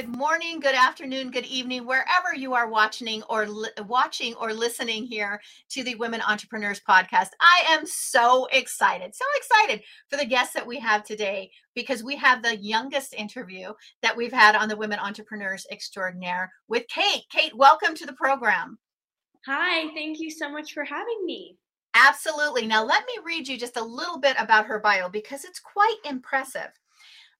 Good morning, good afternoon, good evening, wherever you are watching or li- watching or listening here to the Women Entrepreneurs podcast. I am so excited, so excited for the guests that we have today because we have the youngest interview that we've had on the Women Entrepreneurs Extraordinaire with Kate. Kate, welcome to the program. Hi, thank you so much for having me. Absolutely. Now, let me read you just a little bit about her bio because it's quite impressive.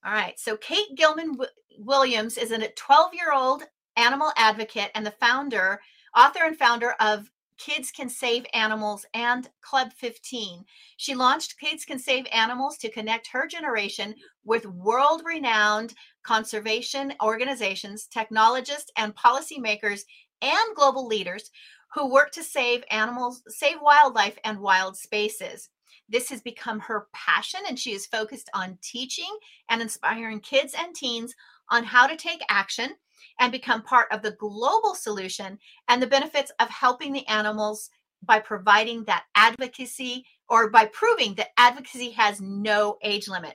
All right. So, Kate Gilman Williams is a 12 year old animal advocate and the founder, author, and founder of Kids Can Save Animals and Club 15. She launched Kids Can Save Animals to connect her generation with world renowned conservation organizations, technologists, and policymakers and global leaders who work to save animals, save wildlife, and wild spaces. This has become her passion, and she is focused on teaching and inspiring kids and teens on how to take action and become part of the global solution and the benefits of helping the animals by providing that advocacy or by proving that advocacy has no age limit.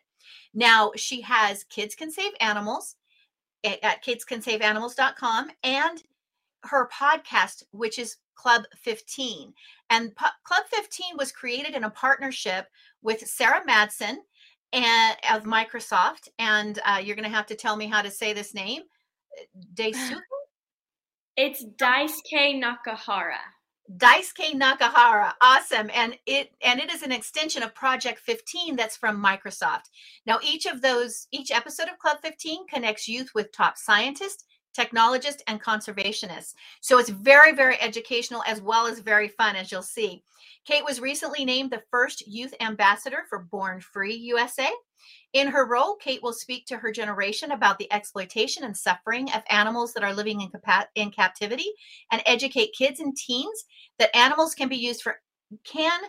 Now, she has Kids Can Save Animals eh, at kidscansaveanimals.com and her podcast, which is Club 15. And P- Club 15 was created in a partnership with Sarah Maston and of Microsoft. And uh, you're going to have to tell me how to say this name. Daisuke? It's Daisuke Nakahara. Daisuke Nakahara, awesome, and it and it is an extension of Project 15 that's from Microsoft. Now, each of those, each episode of Club 15 connects youth with top scientists, technologists, and conservationists. So it's very, very educational as well as very fun, as you'll see. Kate was recently named the first youth ambassador for Born Free USA. In her role, Kate will speak to her generation about the exploitation and suffering of animals that are living in, capa- in captivity and educate kids and teens that animals can be used for can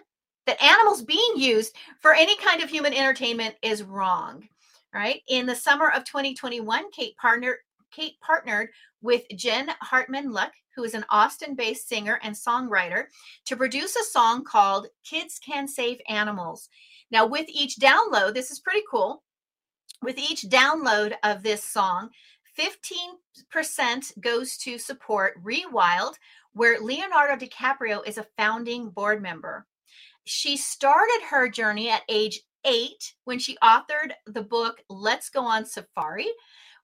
that animals being used for any kind of human entertainment is wrong. Right. In the summer of 2021, Kate partnered Kate partnered with Jen Hartman Luck, who is an Austin based singer and songwriter, to produce a song called Kids Can Save Animals. Now, with each download, this is pretty cool. With each download of this song, 15% goes to support Rewild, where Leonardo DiCaprio is a founding board member. She started her journey at age eight when she authored the book Let's Go on Safari,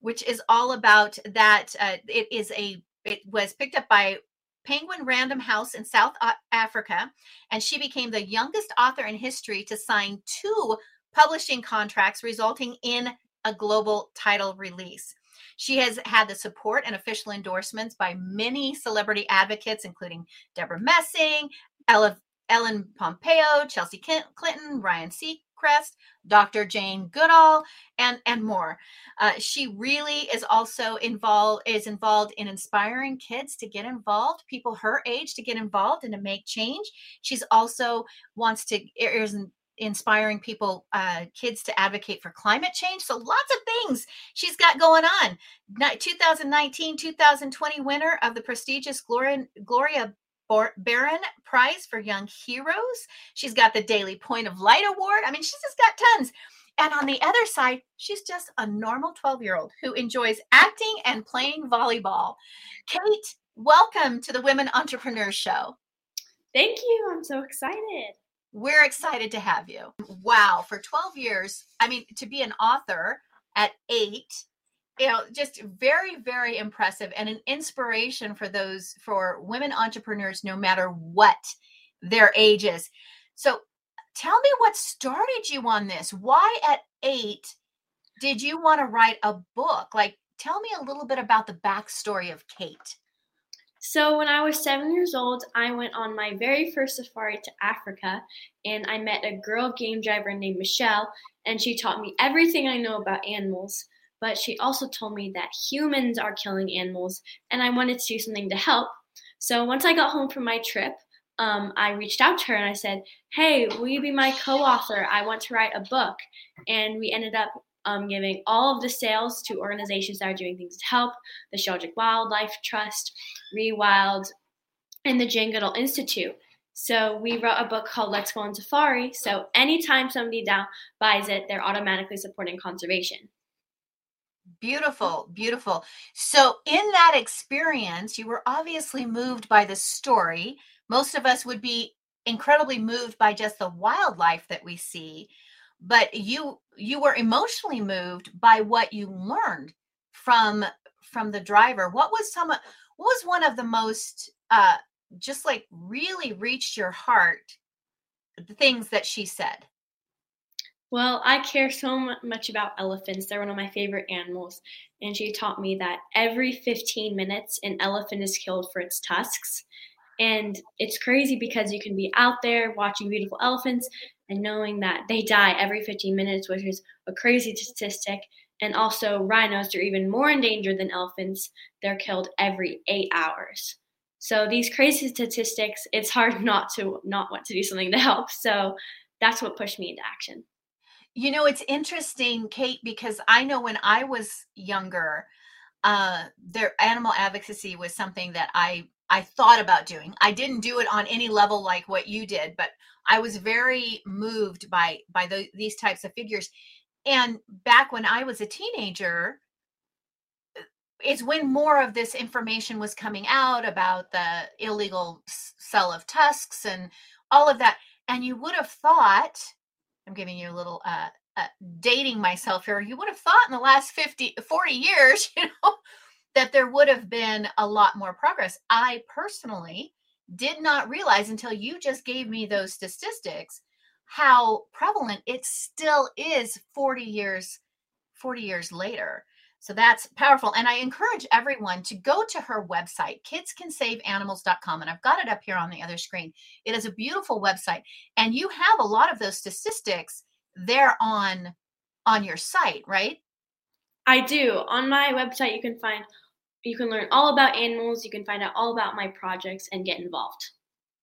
which is all about that. Uh, it is a it was picked up by Penguin Random House in South Africa, and she became the youngest author in history to sign two publishing contracts, resulting in a global title release. She has had the support and official endorsements by many celebrity advocates, including Debra Messing, Ellen Pompeo, Chelsea Clinton, Ryan Dr. Jane Goodall, and and more. Uh, she really is also involved is involved in inspiring kids to get involved, people her age to get involved and to make change. She's also wants to is inspiring people uh, kids to advocate for climate change so lots of things she's got going on 2019 2020 winner of the prestigious gloria gloria Barron Prize for Young Heroes. She's got the Daily Point of Light Award. I mean, she's just got tons. And on the other side, she's just a normal 12 year old who enjoys acting and playing volleyball. Kate, welcome to the Women Entrepreneurs Show. Thank you. I'm so excited. We're excited to have you. Wow, for 12 years, I mean, to be an author at eight you know just very very impressive and an inspiration for those for women entrepreneurs no matter what their age is. So tell me what started you on this. Why at eight did you want to write a book? Like tell me a little bit about the backstory of kate. So, when I was seven years old, I went on my very first safari to Africa and I met a girl game driver named Michelle, and she taught me everything I know about animals but she also told me that humans are killing animals and I wanted to do something to help. So once I got home from my trip, um, I reached out to her and I said, Hey, will you be my co author? I want to write a book. And we ended up um, giving all of the sales to organizations that are doing things to help the Sheldrick Wildlife Trust, Rewild, and the Jane Goodall Institute. So we wrote a book called Let's Go on Safari. So anytime somebody down buys it, they're automatically supporting conservation. Beautiful, beautiful. So, in that experience, you were obviously moved by the story. Most of us would be incredibly moved by just the wildlife that we see, but you you were emotionally moved by what you learned from from the driver. What was some what was one of the most uh just like really reached your heart the things that she said? Well, I care so much about elephants. They're one of my favorite animals. And she taught me that every 15 minutes, an elephant is killed for its tusks. And it's crazy because you can be out there watching beautiful elephants and knowing that they die every 15 minutes, which is a crazy statistic. And also, rhinos are even more endangered than elephants. They're killed every eight hours. So these crazy statistics, it's hard not to not want to do something to help. So that's what pushed me into action. You know, it's interesting, Kate, because I know when I was younger, uh, their animal advocacy was something that I I thought about doing. I didn't do it on any level like what you did, but I was very moved by by the, these types of figures. And back when I was a teenager, it's when more of this information was coming out about the illegal sell of tusks and all of that. And you would have thought I'm giving you a little uh, uh, dating myself here. You would have thought in the last 50, 40 years, you know, that there would have been a lot more progress. I personally did not realize until you just gave me those statistics how prevalent it still is 40 years 40 years later. So that's powerful. And I encourage everyone to go to her website, kidscansaveanimals.com. And I've got it up here on the other screen. It is a beautiful website. And you have a lot of those statistics there on on your site, right? I do. On my website you can find you can learn all about animals, you can find out all about my projects and get involved.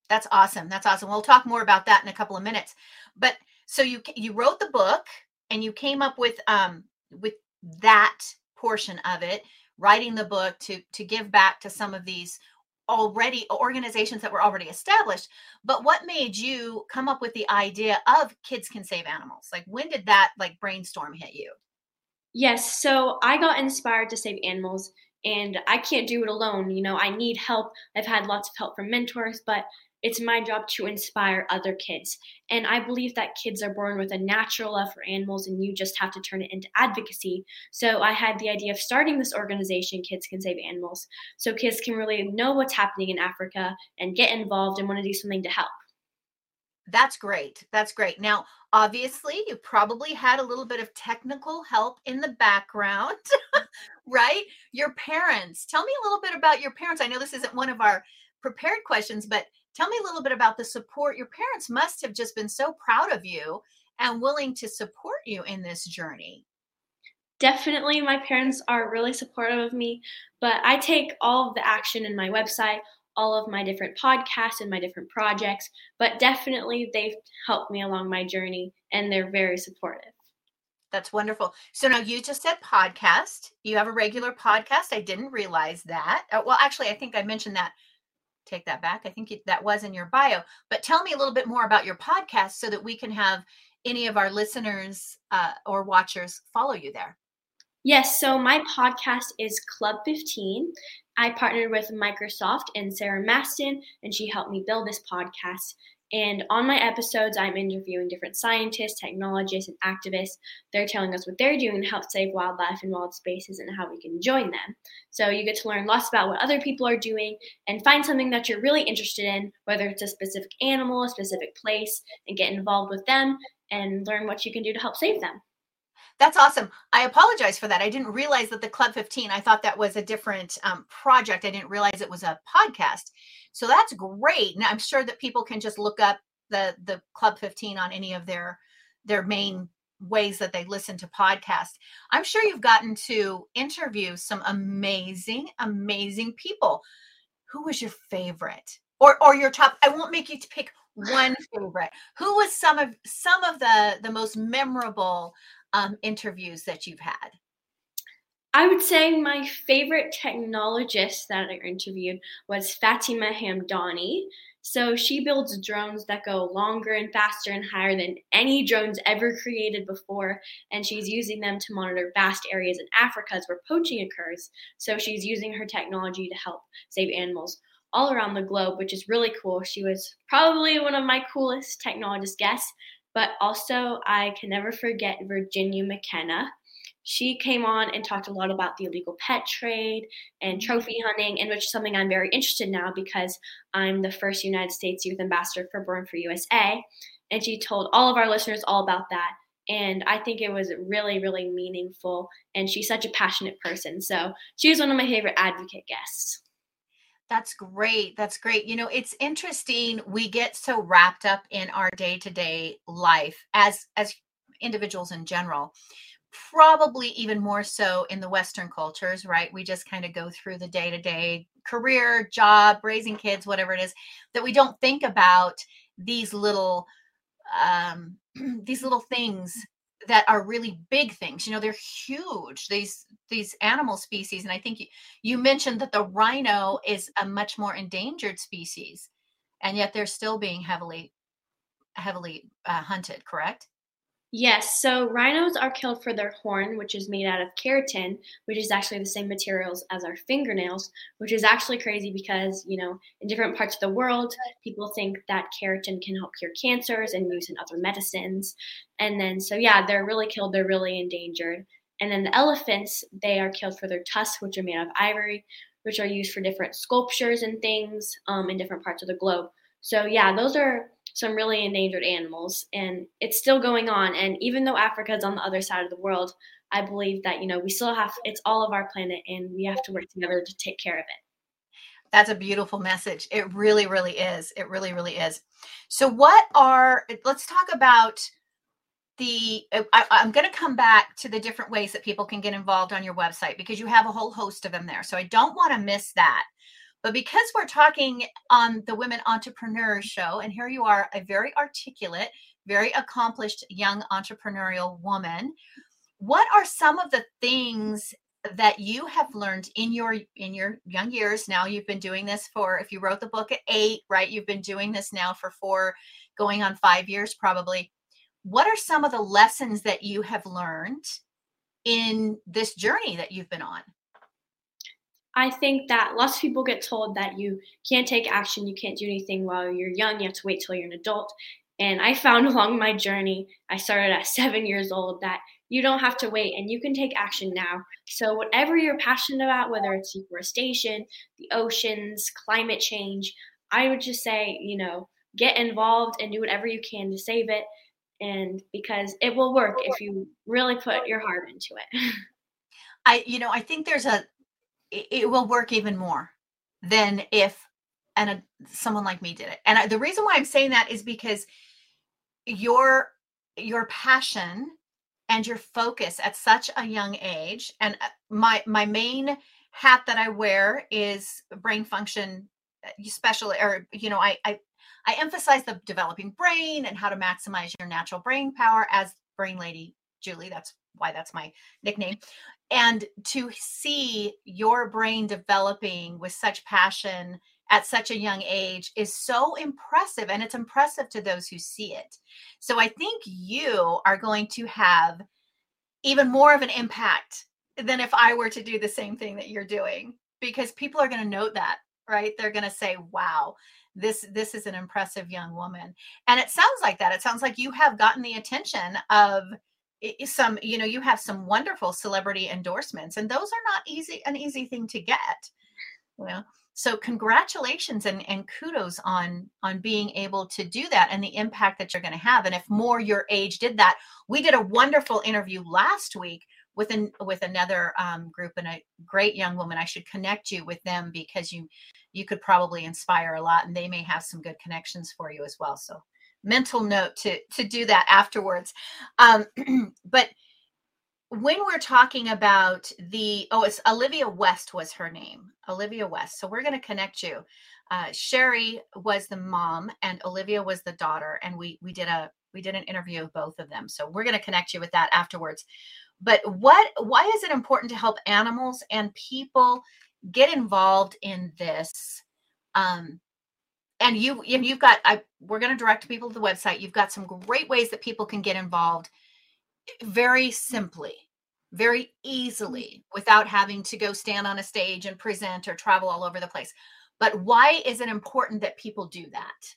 That's awesome. That's awesome. We'll talk more about that in a couple of minutes. But so you you wrote the book and you came up with um with that portion of it writing the book to to give back to some of these already organizations that were already established. But what made you come up with the idea of kids can save animals? Like when did that like brainstorm hit you? Yes so i got inspired to save animals and i can't do it alone you know i need help. I've had lots of help from mentors but it's my job to inspire other kids. And I believe that kids are born with a natural love for animals and you just have to turn it into advocacy. So I had the idea of starting this organization, Kids Can Save Animals, so kids can really know what's happening in Africa and get involved and want to do something to help. That's great. That's great. Now, obviously, you probably had a little bit of technical help in the background, right? Your parents. Tell me a little bit about your parents. I know this isn't one of our prepared questions, but Tell me a little bit about the support. Your parents must have just been so proud of you and willing to support you in this journey. Definitely, my parents are really supportive of me, but I take all of the action in my website, all of my different podcasts and my different projects, but definitely they've helped me along my journey and they're very supportive. That's wonderful. So now you just said podcast. You have a regular podcast. I didn't realize that. Uh, well, actually, I think I mentioned that take that back. I think that was in your bio. But tell me a little bit more about your podcast so that we can have any of our listeners uh, or watchers follow you there. Yes, so my podcast is Club 15. I partnered with Microsoft and Sarah Maston, and she helped me build this podcast. And on my episodes, I'm interviewing different scientists, technologists, and activists. They're telling us what they're doing to help save wildlife and wild spaces and how we can join them. So you get to learn lots about what other people are doing and find something that you're really interested in, whether it's a specific animal, a specific place, and get involved with them and learn what you can do to help save them. That's awesome. I apologize for that. I didn't realize that the Club 15, I thought that was a different um, project. I didn't realize it was a podcast. So that's great. And I'm sure that people can just look up the the Club 15 on any of their their main ways that they listen to podcasts. I'm sure you've gotten to interview some amazing, amazing people. Who was your favorite? Or or your top? I won't make you pick one favorite. Who was some of some of the the most memorable um, interviews that you've had? I would say my favorite technologist that I interviewed was Fatima Hamdani. So she builds drones that go longer and faster and higher than any drones ever created before. And she's using them to monitor vast areas in Africa where poaching occurs. So she's using her technology to help save animals all around the globe, which is really cool. She was probably one of my coolest technologist guests. But also, I can never forget Virginia McKenna she came on and talked a lot about the illegal pet trade and mm-hmm. trophy hunting, and which is something I'm very interested in now because I'm the first United States Youth Ambassador for Born Free USA. And she told all of our listeners all about that. And I think it was really, really meaningful. And she's such a passionate person. So she was one of my favorite advocate guests. That's great. That's great. You know, it's interesting. We get so wrapped up in our day to day life as as individuals in general probably even more so in the Western cultures, right? We just kind of go through the day to day career, job, raising kids, whatever it is, that we don't think about these little um these little things that are really big things you know they're huge these these animal species and i think you, you mentioned that the rhino is a much more endangered species and yet they're still being heavily heavily uh, hunted correct Yes, so rhinos are killed for their horn, which is made out of keratin, which is actually the same materials as our fingernails, which is actually crazy because, you know, in different parts of the world, people think that keratin can help cure cancers and use in other medicines. And then, so yeah, they're really killed, they're really endangered. And then the elephants, they are killed for their tusks, which are made of ivory, which are used for different sculptures and things um, in different parts of the globe. So yeah, those are some really endangered animals and it's still going on. And even though africa is on the other side of the world i believe that you know we still have it's all of our planet and we have to work together to take care of it. That's a beautiful message. It really really is. It really really is. So what are let's talk about the I, i'm going to come back to the different ways that people can get involved on your website because you have a whole host of them there. So i don't want to miss that but because we're talking on the Women Entrepreneurs Show, and here you are, a very articulate, very accomplished young entrepreneurial woman, what are some of the things that you have learned in your in your young years? Now you've been doing this for if you wrote the book at 8 right you've been doing this now for 4 going on 5 years probably. What are some of the lessons that you have learned in this journey that you've been on I think that lots of people get told that you can't take action, you can't do anything while you're young, you have to wait till you're an adult. And I found along my journey, I started at seven years old, that you don't have to wait and you can take action now. So, whatever you're passionate about, whether it's deforestation, the oceans, climate change, I would just say, you know, get involved and do whatever you can to save it. And because it will work if you really put your heart into it. I, you know, I think there's a it, will work even more than if and a, someone like me did it. And I, the reason why I'm saying that is because your your passion and your focus at such a young age and uh, my my main hat that I wear is brain function uh, special or you know I I I emphasize the developing brain and how to maximize your natural brain power as brain lady Julie that's why that's my nickname and to see your brain developing with such passion at such a young age is so impressive and it's impressive to those who see it. So i think you are going to have even more of an impact than if i were to do the same thing that you're doing because people are going to note that right? They're going to say wow this this is an impressive young woman. And it sounds like that. It sounds like you have gotten the attention of some you know you have some wonderful celebrity endorsements and those are not easy an easy thing to get well so congratulations and, and kudos on on being able to do that and the impact that you're going to have and if more your age did that we did a wonderful interview last week with an with another um, group and a great young woman. I should connect you with them because you you could probably inspire a lot and they may have some good connections for you as well so mental note to to do that afterwards. Um but when we're talking about the oh it's olivia west was her name olivia west. So we're going to connect you. Uh, sherry was the mom and olivia was the daughter and we we did a we did an interview of both of them. So we're going to connect you with that afterwards. But what why is it important to help animals and people get involved in this um and you and you've got i we're going to direct people to the website. You've got some great ways that people can get involved very simply very easily without having to go stand on a stage and present or travel all over the place. But why is it important that people do that?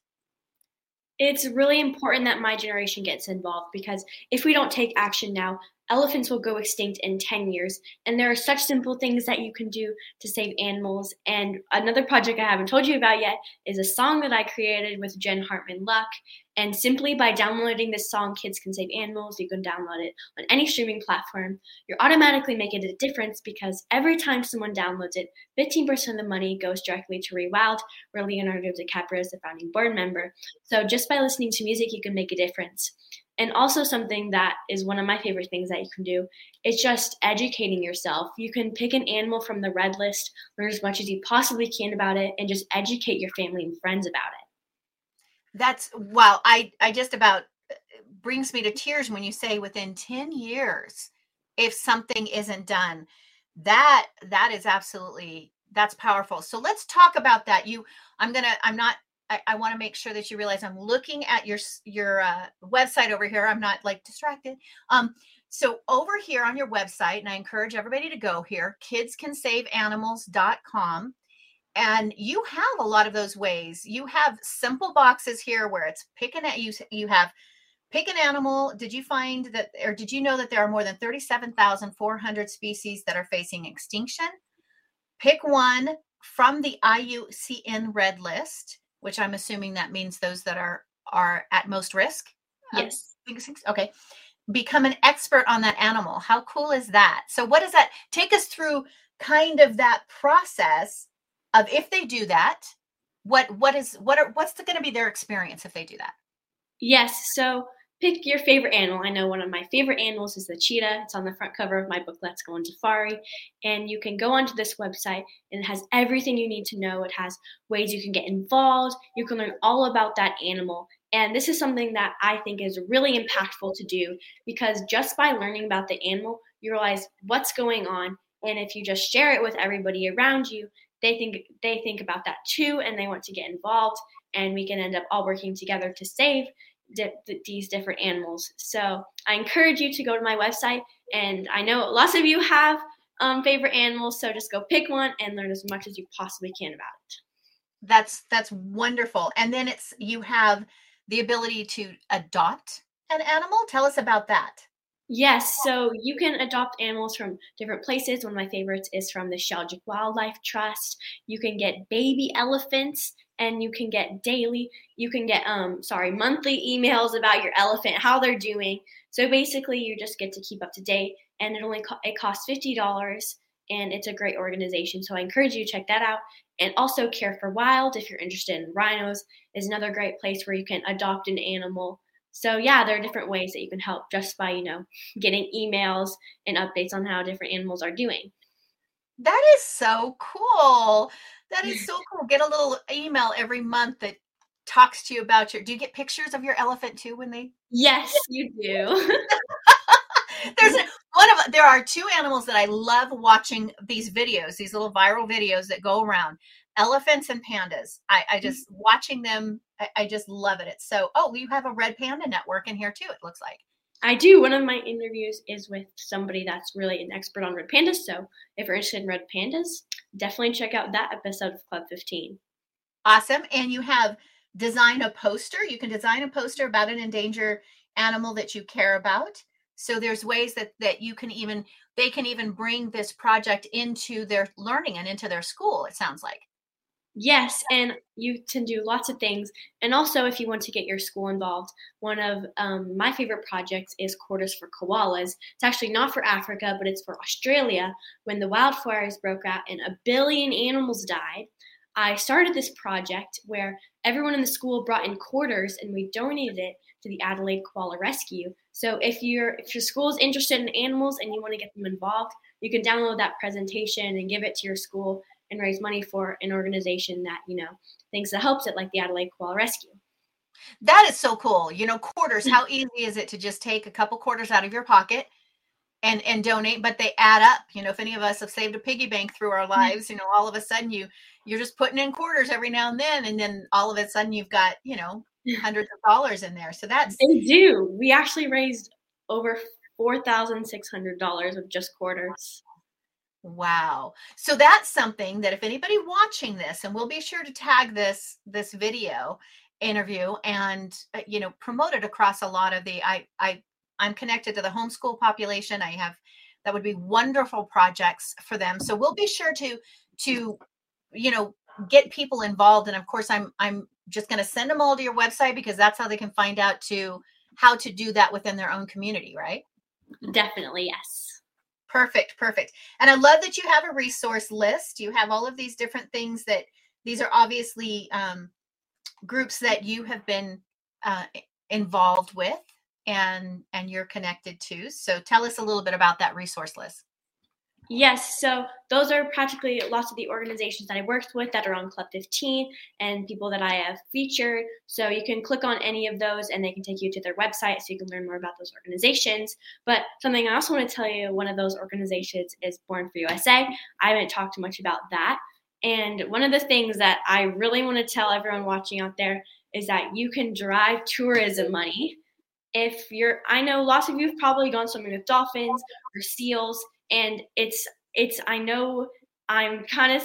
It's really important that my generation gets involved because if we don't take action now, elephants will go extinct in 10 years. And there are such simple things that you can do to save animals. And another project I haven't told you about yet is a song that I created with Jen Hartman Luck. And simply by downloading this song, Kids Can Save Animals, you can download it on any streaming platform. You're automatically making a difference because every time someone downloads it, 15% of the money goes directly to Rewild, where Leonardo DiCaprio is the founding board member. So just by listening to music, you can make a difference. And also, something that is one of my favorite things that you can do is just educating yourself. You can pick an animal from the red list, learn as much as you possibly can about it, and just educate your family and friends about it. That's wow. I I just about uh, brings me to tears when you say within 10 years if something isn't done. That that is absolutely that's powerful. So let's talk about that. You I'm to I'm not I, I want to make sure that you realize I'm looking at your your uh, website over here. I'm not like distracted. Um, so over here on your website, and I encourage everybody to go here, kidscansaveanimals.com and you have a lot of those ways you have simple boxes here where it's picking at you you have pick an animal did you find that or did you know that there are more than 37400 species that are facing extinction pick one from the iucn red list which i'm assuming that means those that are are at most risk yes. okay. Become an expert on that animal. How cool is that? So what does that take us through kind of that process of if they do that what what is what are what's going to be their experience if they do that? Yes so pick your favorite animal. I know one of my favorite animals is the cheetah. It's on the front cover of my book let's go on safari. And you can go onto this website and it has everything you need to know. It has ways you can get involved. You can learn all about that animal. And this is something that i think is really impactful to do because just by learning about the animal you realize what's going on. And if you just share it with everybody around you they think they think about that too and they want to get involved. And we can end up all working together to save di- these different animals. So i encourage you to go to my website and i know lots of you have um, favorite animals so just go pick one and learn as much as you possibly can about it. That's that's wonderful. And then it's you have the ability to adopt an animal? Tell us about that. Yes, so you can adopt animals from different places. One of my favorites is from the Sheldrick Wildlife Trust. You can get baby elephants and you can get daily, you can get um sorry, monthly emails about your elephant, how they're doing. So basically you just get to keep up to date and it only co- it costs $50 and it's a great organization. So I encourage you to check that out. And also Care for Wild if you're interested in rhinos is another great place where you can adopt an animal so yeah, there are different ways that you can help just by, you know, getting emails and updates on how different animals are doing. That is so cool. That is so cool. Get a little email every month that talks to you about your do you get pictures of your elephant too when they Yes, you do. There's one of there are two animals that I love watching these videos, these little viral videos that go around elephants and pandas. I, I mm. just watching them, I, I, just love it. It's so oh, you have a red panda network in here too, it looks like. I do. One of my interviews is with somebody that's really an expert on red pandas. So if you're interested in red pandas, definitely check out that episode of Club 15. Awesome. And you have design a poster. You can design a poster about an endangered animal that you care about. So there's ways that that you can even they can even bring this project into their learning and into their school, it sounds like. Yes, and you can do lots of things. And also, if you want to get your school involved, one of um, my favorite projects is Quarters for Koalas. It's actually not for Africa, but it's for Australia. When the wildfires broke out and a billion animals died, I started this project where everyone in the school brought in quarters and we donated it to the Adelaide Koala Rescue. So if you're if your school is interested in animals and you want to get them involved, you can download that presentation and give it to your school and raise money for an organization that you know thinks that helps it, like the Adelaide Koala Rescue. That is so cool. You know, quarters. Mm. How easy is it to just take a couple quarters out of your pocket, and and donate but they add up you know if any of us have saved a piggy bank through our mm. lives you know all of a sudden you you're just putting in quarters every now and then and then all of a sudden you've got you know hundreds of dollars in there so that's they do we actually raised over $4600 of just quarters wow. So that's something that if anybody watching this and we'll be sure to tag this this video interview and uh, you know promote it across a lot of the i i i'm connected to the homeschool population. I have that would be wonderful projects for them. So we'll be sure to to you know get people involved. And of course i'm i'm just going to send them all to your website because that's how they can find out to how to do that within their own community right? Definitely yes perfect perfect. And i love that you have a resource list. You have all of these different things that these are obviously um, groups that you have been uh, involved with and and you're connected to. So tell us a little bit about that resource list Yes, so those are practically lots of the organizations that I worked with that are on Club 15 and people that I have featured. So you can click on any of those and they can take you to their website so you can learn more about those organizations. But something I also want to tell you one of those organizations is Born Free USA. I haven't talked much about that. And one of the things that I really want to tell everyone watching out there is that you can drive tourism money. If you're, I know lots of you have probably gone swimming with dolphins or seals and it's it's i know i'm kind of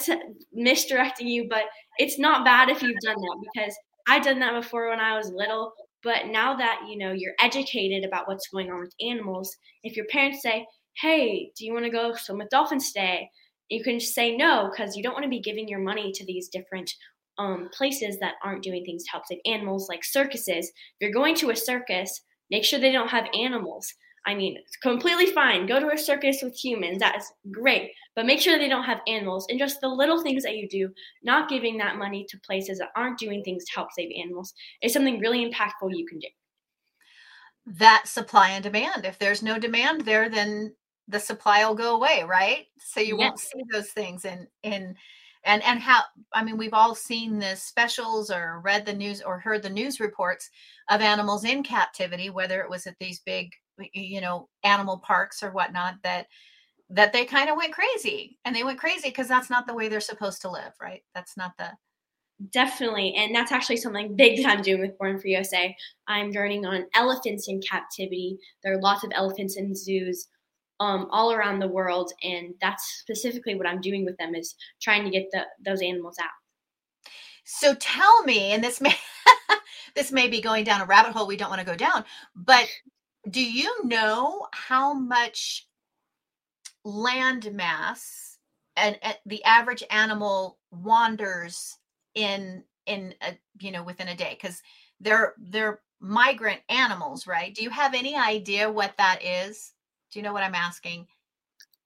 misdirecting you but it's not bad if you've done that because I've done that before when i was little. But now that you know you're educated about what's going on with animals if your parents say hey do you want to go swim with dolphins today? you can say no because you don't want to be giving your money to these different um, places that aren't doing things to help save animals like circuses. If you're going to a circus make sure they don't have animals I mean, it's completely fine. Go to a circus with humans. That is great. But make sure they don't have animals. And just the little things that you do, not giving that money to places that aren't doing things to help save animals, is something really impactful you can do. That supply and demand. If there's no demand there, then the supply will go away, right? So you yes. won't see those things in in and and how i mean we've all seen the specials or read the news or heard the news reports of animals in captivity whether it was at these big you know animal parks or whatnot that that they kind of went crazy and they went crazy because that's not the way they're supposed to live right? That's not the definitely and that's actually something big that i'm doing with born free usa i'm learning on elephants in captivity. There are lots of elephants in zoos um, all around the world and that's specifically what i'm doing with them is trying to get the, those animals out. So tell me and this may this may be going down a rabbit hole we don't want to go down but do you know how much land mass and, and the average animal wanders in in a, you know within a day? Because they're they're migrant animals right? Do you have any idea what that is? Do you know what i'm asking?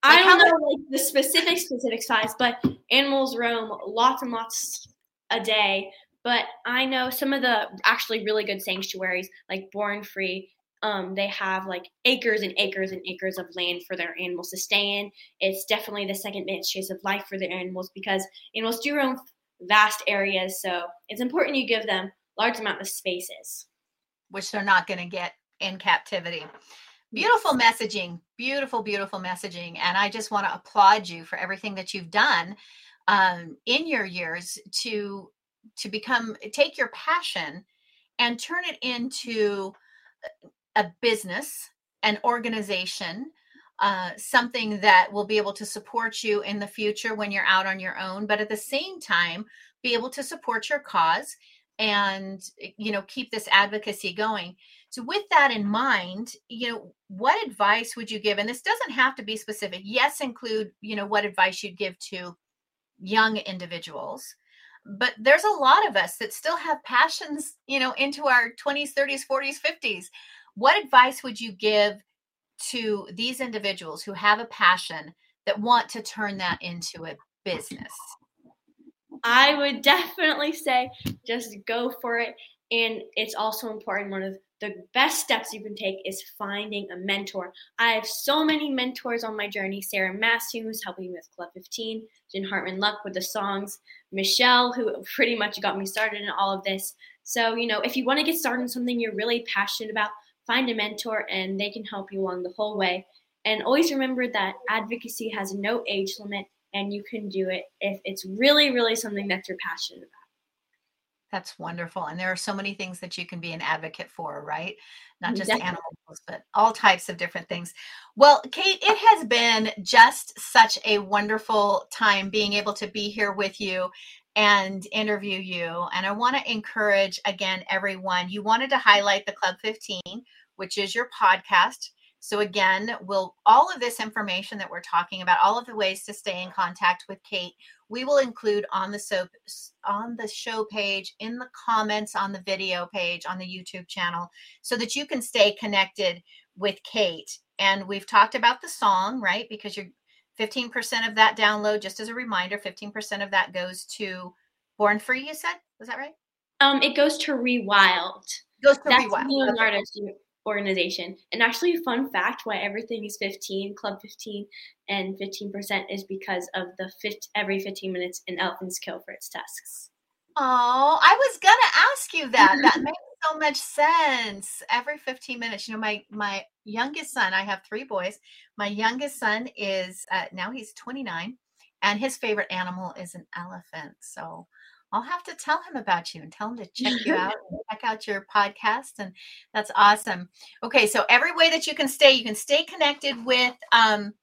Like i don't know much- like the specific specific size but animals roam lots and lots a day. But i know some of the actually really good sanctuaries like born free um, they have like acres and acres and acres of land for their animals to stay in. It's definitely the second best chase of life for the animals because animals do roam vast areas. So it's important you give them large amount of spaces, which they're not going to get in captivity. Beautiful messaging, beautiful, beautiful messaging, and I just want to applaud you for everything that you've done um, in your years to to become take your passion and turn it into a business, an organization, uh, something that will be able to support you in the future when you're out on your own, but at the same time, be able to support your cause and you know keep this advocacy going. So with that in mind you know what advice would you give? And this doesn't have to be specific. Yes include you know what advice you'd give to young individuals but there's a lot of us that still have passions you know into our 20s 30s 40s 50s what advice would you give to these individuals who have a passion that want to turn that into a business? I would definitely say just go for it. And it's also important, one of the best steps you can take is finding a mentor. I have so many mentors on my journey. Sarah who's helping me with Club 15, Jen Hartman Luck with the songs, Michelle, who pretty much got me started in all of this. So, you know, if you want to get started in something you're really passionate about, find a mentor and they can help you along the whole way. And always remember that advocacy has no age limit and you can do it if it's really, really something that you're passionate about. That's wonderful. And there are so many things that you can be an advocate for, right? Not just Definitely. animals, but all types of different things. Well, Kate, it has been just such a wonderful time being able to be here with you and interview you. And I want to encourage again everyone. You wanted to highlight the Club 15, which is your podcast. So again, we'll all of this information that we're talking about, all of the ways to stay in contact with Kate, we will include on the soap on the show page, in the comments on the video page on the YouTube channel, so that you can stay connected with Kate. And we've talked about the song, right? Because you're 15% of that download, just as a reminder, 15% of that goes to Born Free, you said? Was that right? Um, it goes to Rewild. Goes to That's Rewild. Leonardo's okay. organization. And actually, fun fact why everything is 15, Club 15, and 15% is because of the every 15 minutes an elephant's kill for its tusks. Oh, I was gonna ask you that. That makes so much sense. Every 15 minutes, you know, my my youngest son, I have three boys. My youngest son is uh, now he's 29, and his favorite animal is an elephant. So I'll have to tell him about you and tell him to check you out check out your podcast. And that's awesome. Okay, so every way that you can stay, you can stay connected with um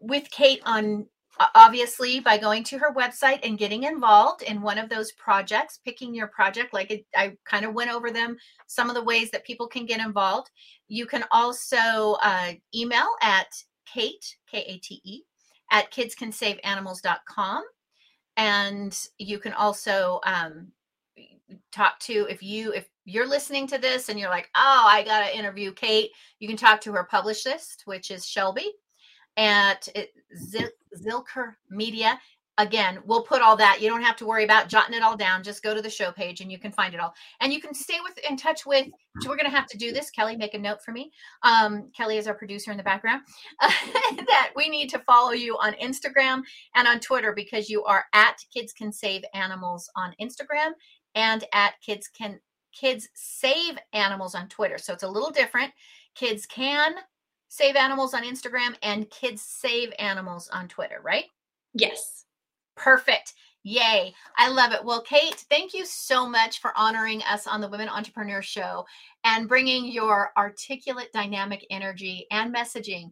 with Kate on obviously by going to her website and getting involved in one of those projects picking your project like it, i kind of went over them some of the ways that people can get involved. You can also uh, email at kate k-a-t-e at kidscansaveanimals.com and you can also um, talk to if you if you're listening to this and you're like oh i gotta interview kate you can talk to her publicist which is shelby at Zilker Media. Again, we'll put all that. You don't have to worry about jotting it all down. Just go to the show page and you can find it all. And you can stay with in touch with. So we're going to have to do this. Kelly, make a note for me. Um, Kelly is our producer in the background. that we need to follow you on Instagram and on Twitter because you are at Kids Can Save Animals on Instagram and at Kids Can Kids Save Animals on Twitter. So it's a little different. Kids can Save Animals on Instagram and Kids Save Animals on Twitter, right? Yes. Perfect. Yay. I love it. Well, Kate, thank you so much for honoring us on the Women Entrepreneur Show and bringing your articulate, dynamic energy and messaging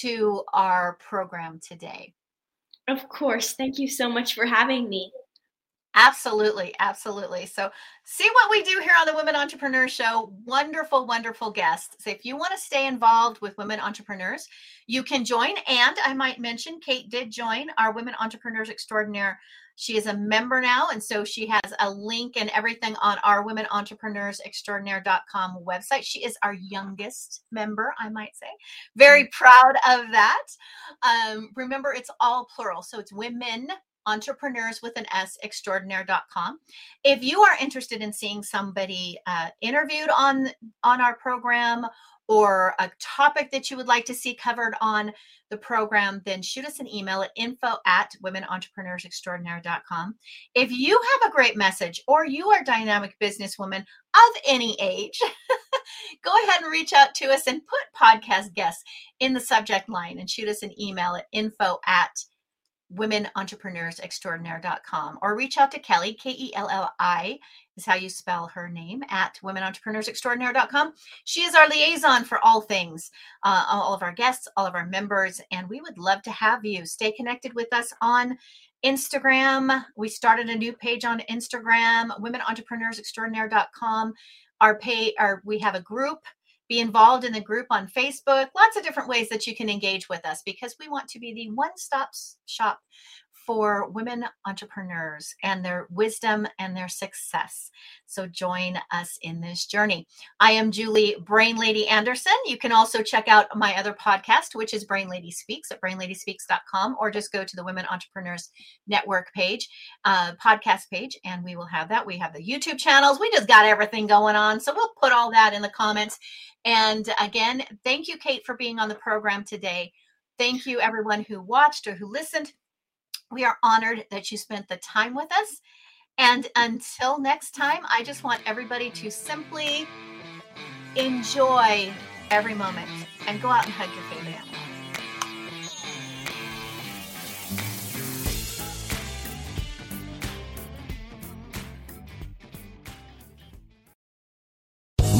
to our program today. Of course. Thank you so much for having me. Absolutely, absolutely. So, see what we do here on the Women Entrepreneur Show. Wonderful, wonderful guests. So, if you want to stay involved with women entrepreneurs, you can join. And I might mention, Kate did join our Women Entrepreneurs Extraordinaire. She is a member now, and so she has a link and everything on our Women Entrepreneurs Extraordinaire.com website. She is our youngest member, I might say. Very mm. proud of that. Um, remember, it's all plural, so it's women entrepreneurs with an S extraordinaire.com. If you are interested in seeing somebody uh, interviewed on on our program or a topic that you would like to see covered on the program, then shoot us an email at info at womenentrepreneursextraordinaire.com. If you have a great message or you are a dynamic businesswoman of any age, go ahead and reach out to us and put podcast guests in the subject line and shoot us an email at info at womenentrepreneursextraordinaire.com or reach out to Kelly, K E L L I is how you spell her name, at womenentrepreneursextraordinaire.com. She is our liaison for all things, uh, all of our guests, all of our members, and we would love to have you stay connected with us on Instagram. We started a new page on Instagram, womenentrepreneursextraordinaire.com. Our pay, our we have a group be involved in the group on Facebook. Lots of different ways that you can engage with us because we want to be the one stop shop for women entrepreneurs and their wisdom and their success. So join us in this journey. I am Julie Brain Lady Anderson. You can also check out my other podcast, which is Brain Lady Speaks at brainladyspeaks.com, or just go to the Women Entrepreneurs Network page, uh, podcast page, and we will have that. We have the YouTube channels. We just got everything going on. So we'll put all that in the comments. And again, thank you, Kate, for being on the program today. Thank you, everyone who watched or who listened. We are honored that you spent the time with us. And until next time, I just want everybody to simply enjoy every moment and go out and hug your favorite animal.